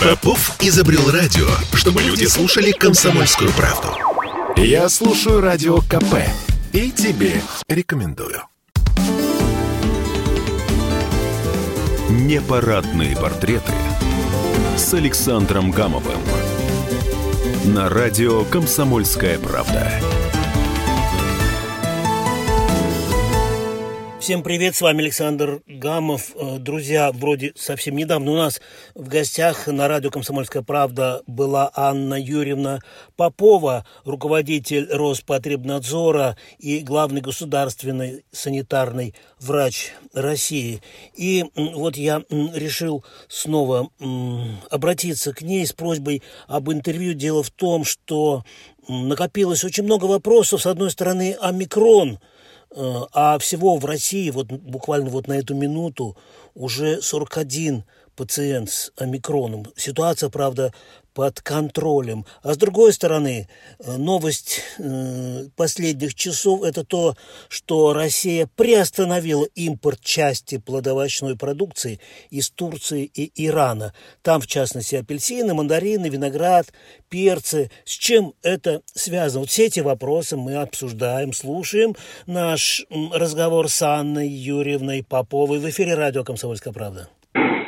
Попов изобрел радио, чтобы люди слушали комсомольскую правду. Я слушаю радио КП и тебе рекомендую. Непарадные портреты с Александром Гамовым на радио «Комсомольская правда». Всем привет, с вами Александр Гамов. Э, друзья, вроде совсем недавно у нас в гостях на радио «Комсомольская правда» была Анна Юрьевна Попова, руководитель Роспотребнадзора и главный государственный санитарный врач России. И вот я решил снова обратиться к ней с просьбой об интервью. Дело в том, что накопилось очень много вопросов. С одной стороны, омикрон – а всего в России вот буквально вот на эту минуту уже 41 пациент с омикроном. Ситуация, правда, под контролем. А с другой стороны, э, новость э, последних часов – это то, что Россия приостановила импорт части плодовочной продукции из Турции и Ирана. Там, в частности, апельсины, мандарины, виноград, перцы. С чем это связано? Вот все эти вопросы мы обсуждаем, слушаем наш разговор с Анной Юрьевной Поповой в эфире радио «Комсомольская правда»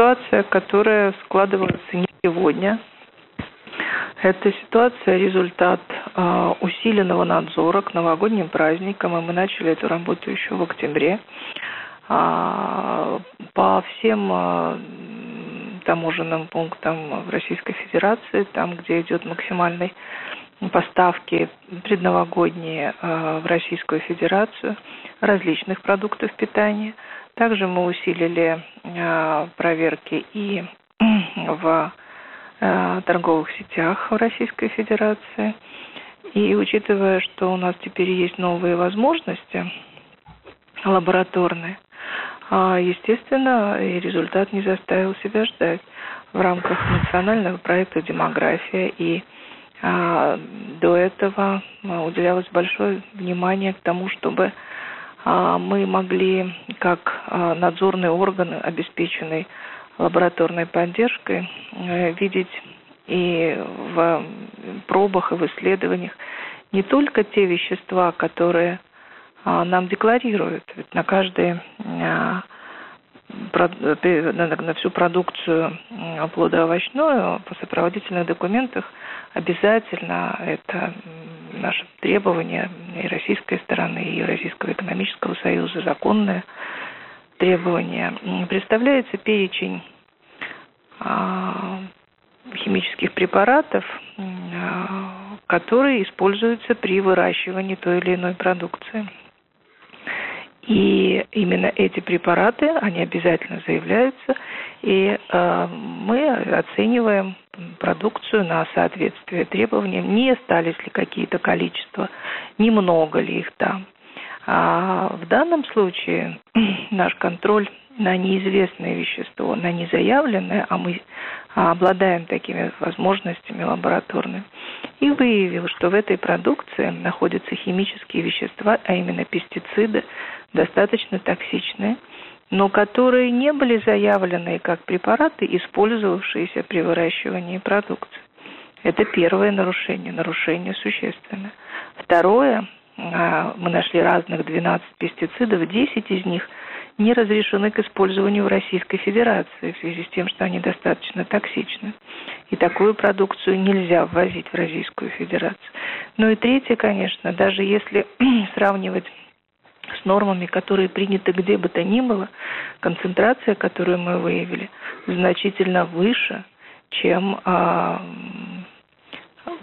ситуация, которая складывается не сегодня. Эта ситуация – результат э, усиленного надзора к новогодним праздникам, и мы начали эту работу еще в октябре. Э, по всем э, таможенным пунктам в Российской Федерации, там, где идет максимальный поставки предновогодние в Российскую Федерацию различных продуктов питания – также мы усилили э, проверки и в э, торговых сетях в Российской Федерации. И учитывая, что у нас теперь есть новые возможности лабораторные, а, естественно, и результат не заставил себя ждать. В рамках национального проекта «Демография» и а, до этого уделялось большое внимание к тому, чтобы мы могли, как а, надзорный орган, обеспеченный лабораторной поддержкой, э, видеть и в пробах, и в исследованиях не только те вещества, которые а, нам декларируют. Ведь на каждый на всю продукцию плодоовощную по сопроводительных документах обязательно это наше требование и российской стороны, и Российского экономического союза, законное требование. Представляется перечень а, химических препаратов, а, которые используются при выращивании той или иной продукции. И именно эти препараты, они обязательно заявляются, и э, мы оцениваем продукцию на соответствие требованиям, не остались ли какие-то количества, немного ли их там. А в данном случае наш контроль на неизвестное вещество, на незаявленное, а мы обладаем такими возможностями лабораторными, и выявил, что в этой продукции находятся химические вещества, а именно пестициды, достаточно токсичные, но которые не были заявлены как препараты, использовавшиеся при выращивании продукции. Это первое нарушение, нарушение существенное. Второе, а, мы нашли разных 12 пестицидов, 10 из них не разрешены к использованию в Российской Федерации в связи с тем, что они достаточно токсичны. И такую продукцию нельзя ввозить в Российскую Федерацию. Ну и третье, конечно, даже если сравнивать с нормами, которые приняты где бы то ни было, концентрация, которую мы выявили, значительно выше, чем а,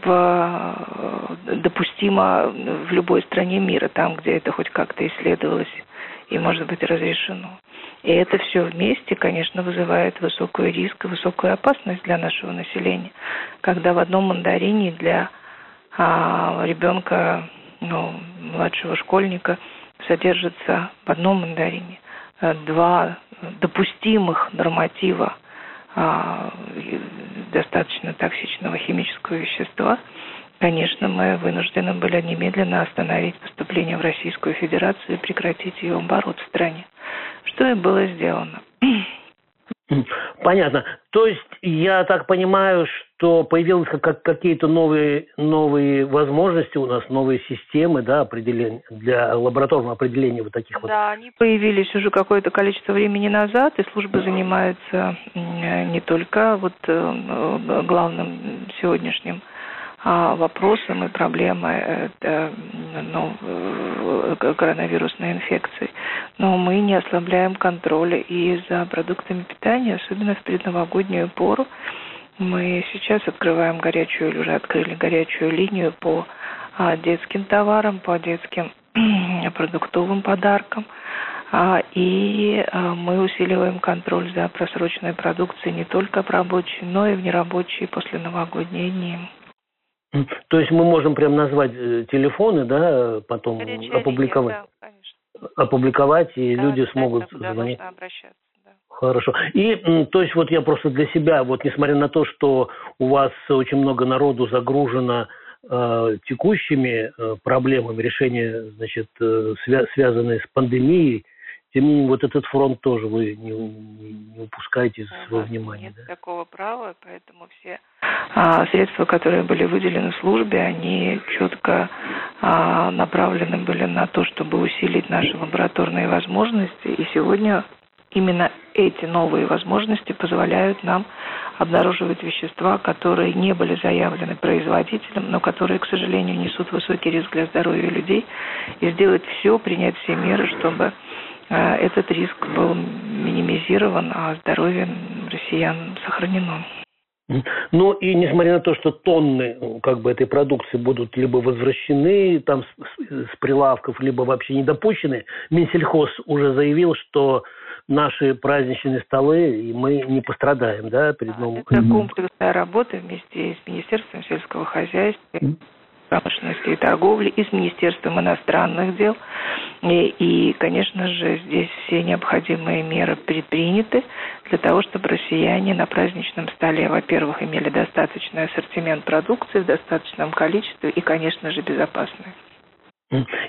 в, допустимо в любой стране мира, там, где это хоть как-то исследовалось и может быть разрешено. И это все вместе, конечно, вызывает высокий риск и высокую опасность для нашего населения, когда в одном мандарине для а, ребенка, ну, младшего школьника содержится в одном мандарине э, два допустимых норматива а, достаточно токсичного химического вещества, конечно, мы вынуждены были немедленно остановить поступление в Российскую Федерацию и прекратить ее оборот в стране. Что и было сделано. Понятно. То есть я так понимаю, что появились как, какие-то новые, новые возможности у нас, новые системы да, определения, для лабораторного определения вот таких да, вот. Да, они появились уже какое-то количество времени назад, и служба занимается не только вот э, главным сегодняшним а, вопросом и проблемой это, ну, э, коронавирусной инфекции. Но мы не ослабляем контроля и за продуктами питания, особенно в предновогоднюю пору. Мы сейчас открываем горячую, уже открыли горячую линию по а, детским товарам, по детским продуктовым подаркам. А, и мы усиливаем контроль за просроченной продукцией не только в рабочие, но и в нерабочие после новогодние дни. То есть мы можем прям назвать э, телефоны, да, потом Горячая опубликовать. Линия, да, конечно. Опубликовать, и да, люди смогут звонить. Хорошо. И, то есть, вот я просто для себя, вот несмотря на то, что у вас очень много народу загружено э, текущими э, проблемами решения, значит, э, свя- связанные с пандемией, тем не менее, вот этот фронт тоже вы не, не, не упускаете из своего внимания. Нет да? такого права, поэтому все а, средства, которые были выделены службе, они четко а, направлены были на то, чтобы усилить наши лабораторные возможности. И сегодня именно эти новые возможности позволяют нам обнаруживать вещества, которые не были заявлены производителем, но которые, к сожалению, несут высокий риск для здоровья людей, и сделать все, принять все меры, чтобы этот риск был минимизирован, а здоровье россиян сохранено. Ну и несмотря на то, что тонны как бы этой продукции будут либо возвращены там с, с прилавков, либо вообще не допущены, Минсельхоз уже заявил, что наши праздничные столы, и мы не пострадаем, да, перед Новым Это комплексная работа вместе с Министерством сельского хозяйства, промышленности и торговли и с Министерством иностранных дел. И, и, конечно же, здесь все необходимые меры предприняты для того, чтобы россияне на праздничном столе, во-первых, имели достаточный ассортимент продукции в достаточном количестве и, конечно же, безопасный.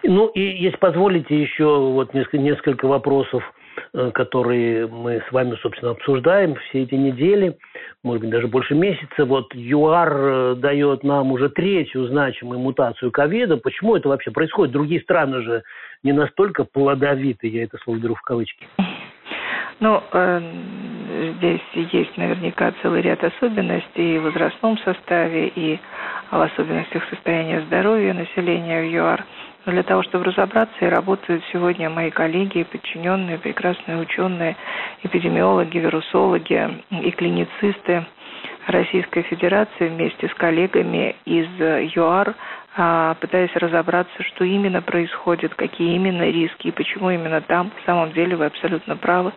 Ну и, если позволите, еще вот несколько, несколько вопросов которые мы с вами, собственно, обсуждаем все эти недели, может быть, даже больше месяца. Вот ЮАР э, дает нам уже третью значимую мутацию ковида. Почему это вообще происходит? Другие страны же не настолько плодовиты, я это слово беру в кавычки. Ну, э, здесь есть наверняка целый ряд особенностей и в возрастном составе, и в особенностях состояния здоровья населения в ЮАР – для того, чтобы разобраться, и работают сегодня мои коллеги, подчиненные, прекрасные ученые, эпидемиологи, вирусологи и клиницисты Российской Федерации вместе с коллегами из ЮАР, а, пытаясь разобраться, что именно происходит, какие именно риски и почему именно там. В самом деле вы абсолютно правы.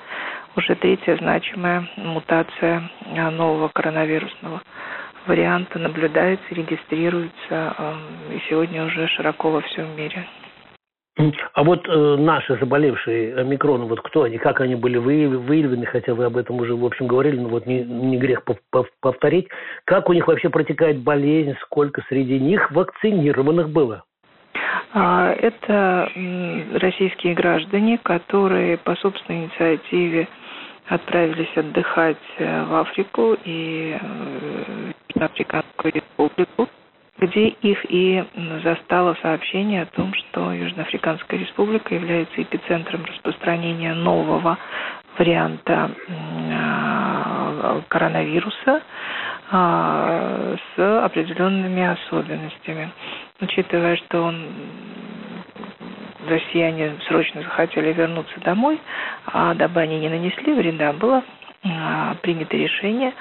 Уже третья значимая мутация а, нового коронавирусного варианты наблюдаются, регистрируются и сегодня уже широко во всем мире. А вот э, наши заболевшие омикроном, вот кто они, как они были выявлены, хотя вы об этом уже, в общем, говорили, но вот не, не грех повторить. Как у них вообще протекает болезнь, сколько среди них вакцинированных было? А, это российские граждане, которые по собственной инициативе отправились отдыхать э, в Африку и э, Южноафриканскую республику, где их и застало сообщение о том, что Южноафриканская республика является эпицентром распространения нового варианта э, коронавируса с определенными особенностями. Учитывая, что он россияне срочно захотели вернуться домой, а дабы они не нанесли вреда, было а, принято решение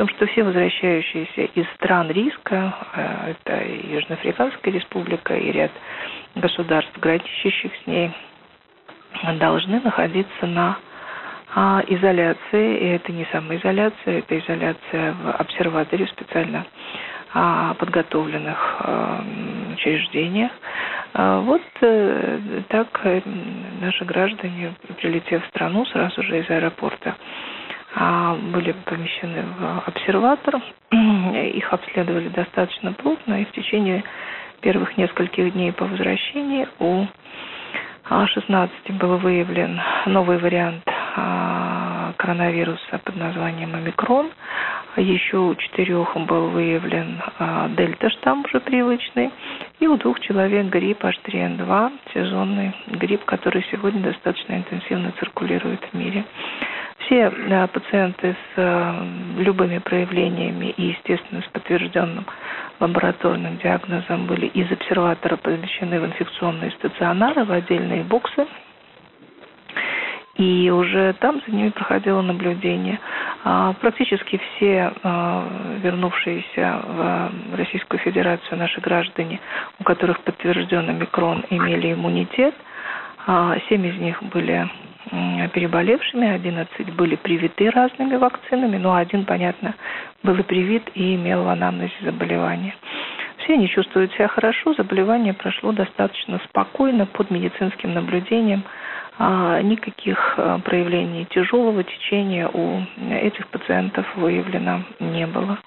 том, что все возвращающиеся из стран риска, а, это Южноафриканская республика, и ряд государств, граничащих с ней, должны находиться на а, изоляции, и это не самоизоляция, это изоляция в обсерваторе специально подготовленных учреждениях. А вот э, так э, наши граждане, прилетев в страну сразу же из аэропорта, а, были помещены в обсерватор. Их обследовали достаточно плотно, и в течение первых нескольких дней по возвращении у 16 был выявлен новый вариант а, коронавируса под названием омикрон. Еще у четырех был выявлен а, дельта-штамм уже привычный. И у двух человек грипп H3N2, сезонный грипп, который сегодня достаточно интенсивно циркулирует в мире. Все пациенты с любыми проявлениями и, естественно, с подтвержденным лабораторным диагнозом были из обсерватора помещены в инфекционные стационары, в отдельные боксы – и уже там за ними проходило наблюдение. А, практически все а, вернувшиеся в Российскую Федерацию наши граждане, у которых подтвержден омикрон, имели иммунитет. А, семь из них были переболевшими, 11 были привиты разными вакцинами, но один, понятно, был и привит и имел в анамнезе заболевание. Все они чувствуют себя хорошо, заболевание прошло достаточно спокойно под медицинским наблюдением – а, никаких а, проявлений тяжелого течения у этих пациентов выявлено не было.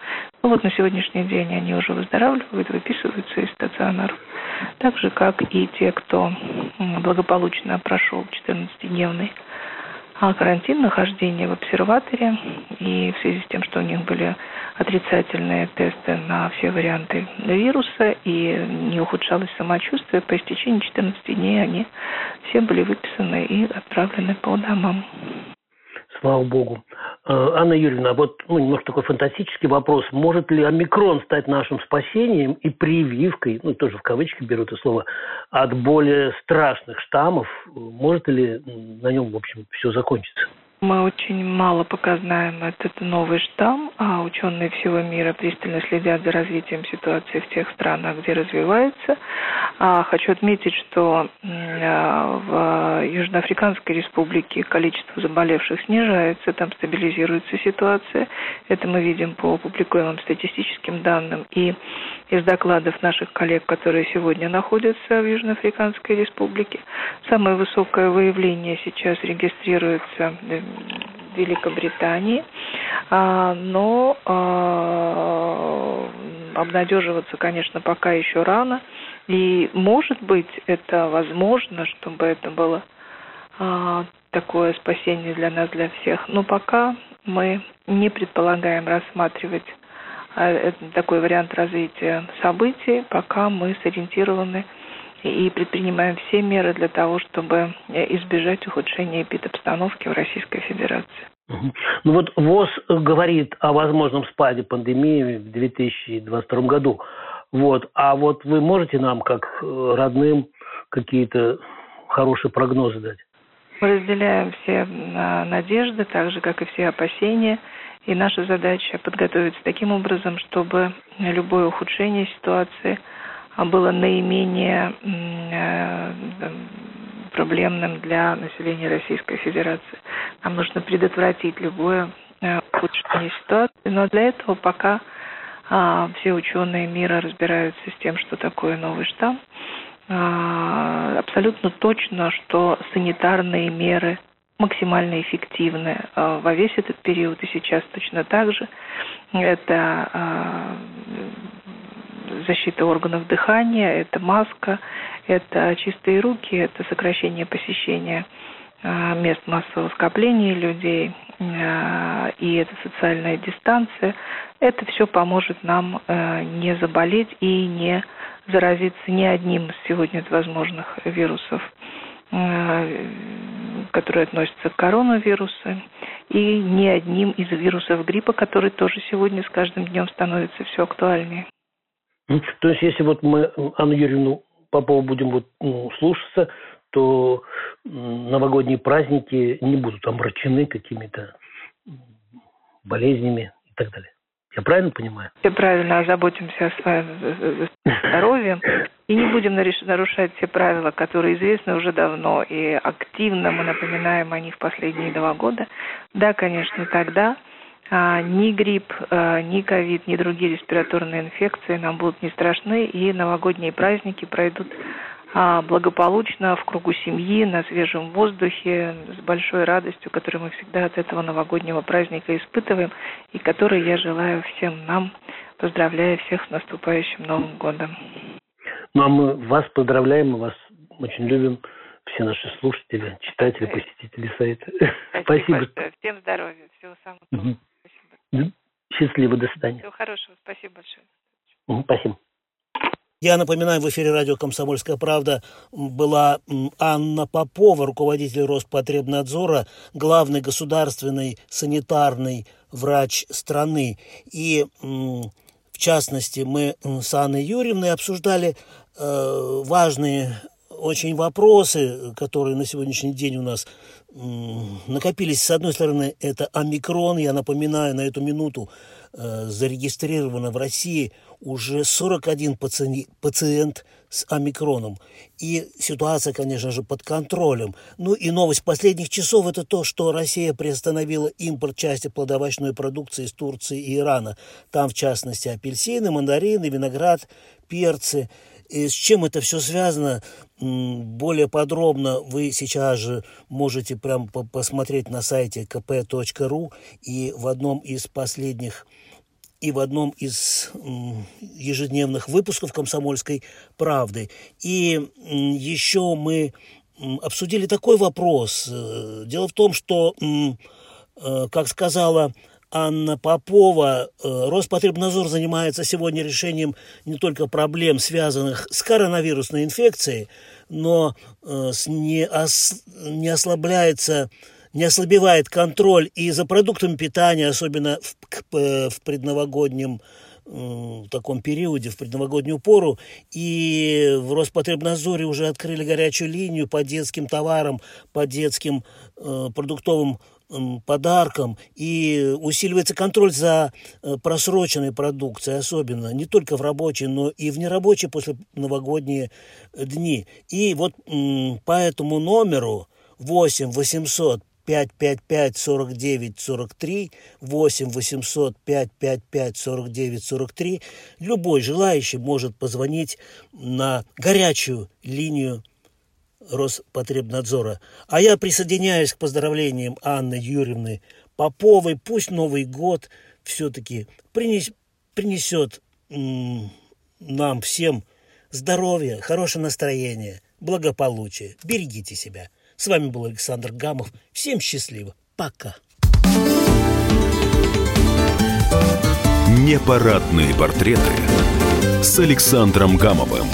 Ну вот на сегодняшний день они уже выздоравливают, выписываются из стационаров. Так же, как и те, кто благополучно прошел 14-дневный а карантин, нахождение в обсерваторе. И в связи с тем, что у них были отрицательные тесты на все варианты вируса и не ухудшалось самочувствие, по истечении 14 дней они все были выписаны и отправлены по домам. Слава богу. Э, Анна Юрьевна, вот ну, немножко такой фантастический вопрос. Может ли омикрон стать нашим спасением и прививкой, ну, тоже в кавычки беру это слово, от более страшных штаммов? Может ли на нем, в общем, все закончиться? Мы очень мало пока знаем этот новый штамм, а ученые всего мира пристально следят за развитием ситуации в тех странах, где развивается. А хочу отметить, что в Южноафриканской республике количество заболевших снижается, там стабилизируется ситуация. Это мы видим по публикуемым статистическим данным и из докладов наших коллег, которые сегодня находятся в Южноафриканской республике. Самое высокое выявление сейчас регистрируется Великобритании, а, но а, обнадеживаться, конечно, пока еще рано. И, может быть, это возможно, чтобы это было а, такое спасение для нас, для всех. Но пока мы не предполагаем рассматривать такой вариант развития событий, пока мы сориентированы и предпринимаем все меры для того, чтобы э, избежать ухудшения эпидобстановки в Российской Федерации. Ну вот ВОЗ говорит о возможном спаде пандемии в 2022 году. Вот. А вот вы можете нам, как э, родным, какие-то хорошие прогнозы дать? Мы разделяем все надежды, так же, как и все опасения. И наша задача подготовиться таким образом, чтобы любое ухудшение ситуации – было наименее э, проблемным для населения Российской Федерации. Нам нужно предотвратить любое э, ухудшение ситуации, но для этого пока а, все ученые мира разбираются с тем, что такое новый штамм. А, абсолютно точно, что санитарные меры максимально эффективны а, во весь этот период и сейчас точно так же. Это защита органов дыхания, это маска, это чистые руки, это сокращение посещения а, мест массового скопления людей, а, и это социальная дистанция. Это все поможет нам а, не заболеть и не заразиться ни одним из сегодня возможных вирусов, которые относятся к коронавирусу, и ни одним из вирусов гриппа, который тоже сегодня с каждым днем становится все актуальнее. То есть, если вот мы Анну Юрьевну Попову будем вот, ну, слушаться, то новогодние праздники не будут омрачены какими-то болезнями и так далее. Я правильно понимаю? Все правильно озаботимся о своем здоровье и не будем нарушать все правила, которые известны уже давно и активно мы напоминаем о них последние два года. Да, конечно, тогда а, ни грипп, а, ни ковид, ни другие респираторные инфекции нам будут не страшны, и новогодние праздники пройдут а, благополучно в кругу семьи, на свежем воздухе, с большой радостью, которую мы всегда от этого новогоднего праздника испытываем, и которой я желаю всем нам, поздравляя всех с наступающим Новым годом. Ну а мы вас поздравляем, мы вас очень любим. все наши слушатели, читатели, посетители сайта. Спасибо. Спасибо. Всем здоровья, всего самого угу. Счастливо, до свидания. Всего хорошего, спасибо большое. Угу, спасибо. Я напоминаю, в эфире радио «Комсомольская правда» была Анна Попова, руководитель Роспотребнадзора, главный государственный санитарный врач страны. И, в частности, мы с Анной Юрьевной обсуждали э, важные очень вопросы, которые на сегодняшний день у нас накопились. С одной стороны, это омикрон. Я напоминаю, на эту минуту э, зарегистрировано в России уже 41 паци... пациент с омикроном. И ситуация, конечно же, под контролем. Ну и новость последних часов – это то, что Россия приостановила импорт части плодовочной продукции из Турции и Ирана. Там, в частности, апельсины, мандарины, виноград, перцы – и с чем это все связано, более подробно вы сейчас же можете прям посмотреть на сайте kp.ru и в одном из последних и в одном из ежедневных выпусков «Комсомольской правды». И еще мы обсудили такой вопрос. Э, дело в том, что, э, как сказала Анна Попова. Э, Роспотребнадзор занимается сегодня решением не только проблем, связанных с коронавирусной инфекцией, но э, не, ос, не ослабляется не ослабевает контроль и за продуктами питания, особенно в, в предновогоднем в таком периоде, в предновогоднюю пору, и в Роспотребнадзоре уже открыли горячую линию по детским товарам, по детским э, продуктовым подаркам, и усиливается контроль за э, просроченной продукцией, особенно не только в рабочие, но и в нерабочие после новогодние дни. И вот по этому номеру 8 800 555 49 43 8 800 555 49 43 любой желающий может позвонить на горячую линию Роспотребнадзора. А я присоединяюсь к поздравлениям Анны Юрьевны Поповой. Пусть Новый год все-таки принес, принесет нам всем здоровье, хорошее настроение, благополучие. Берегите себя. С вами был Александр Гамов. Всем счастливо. Пока. Непарадные портреты с Александром Гамовым.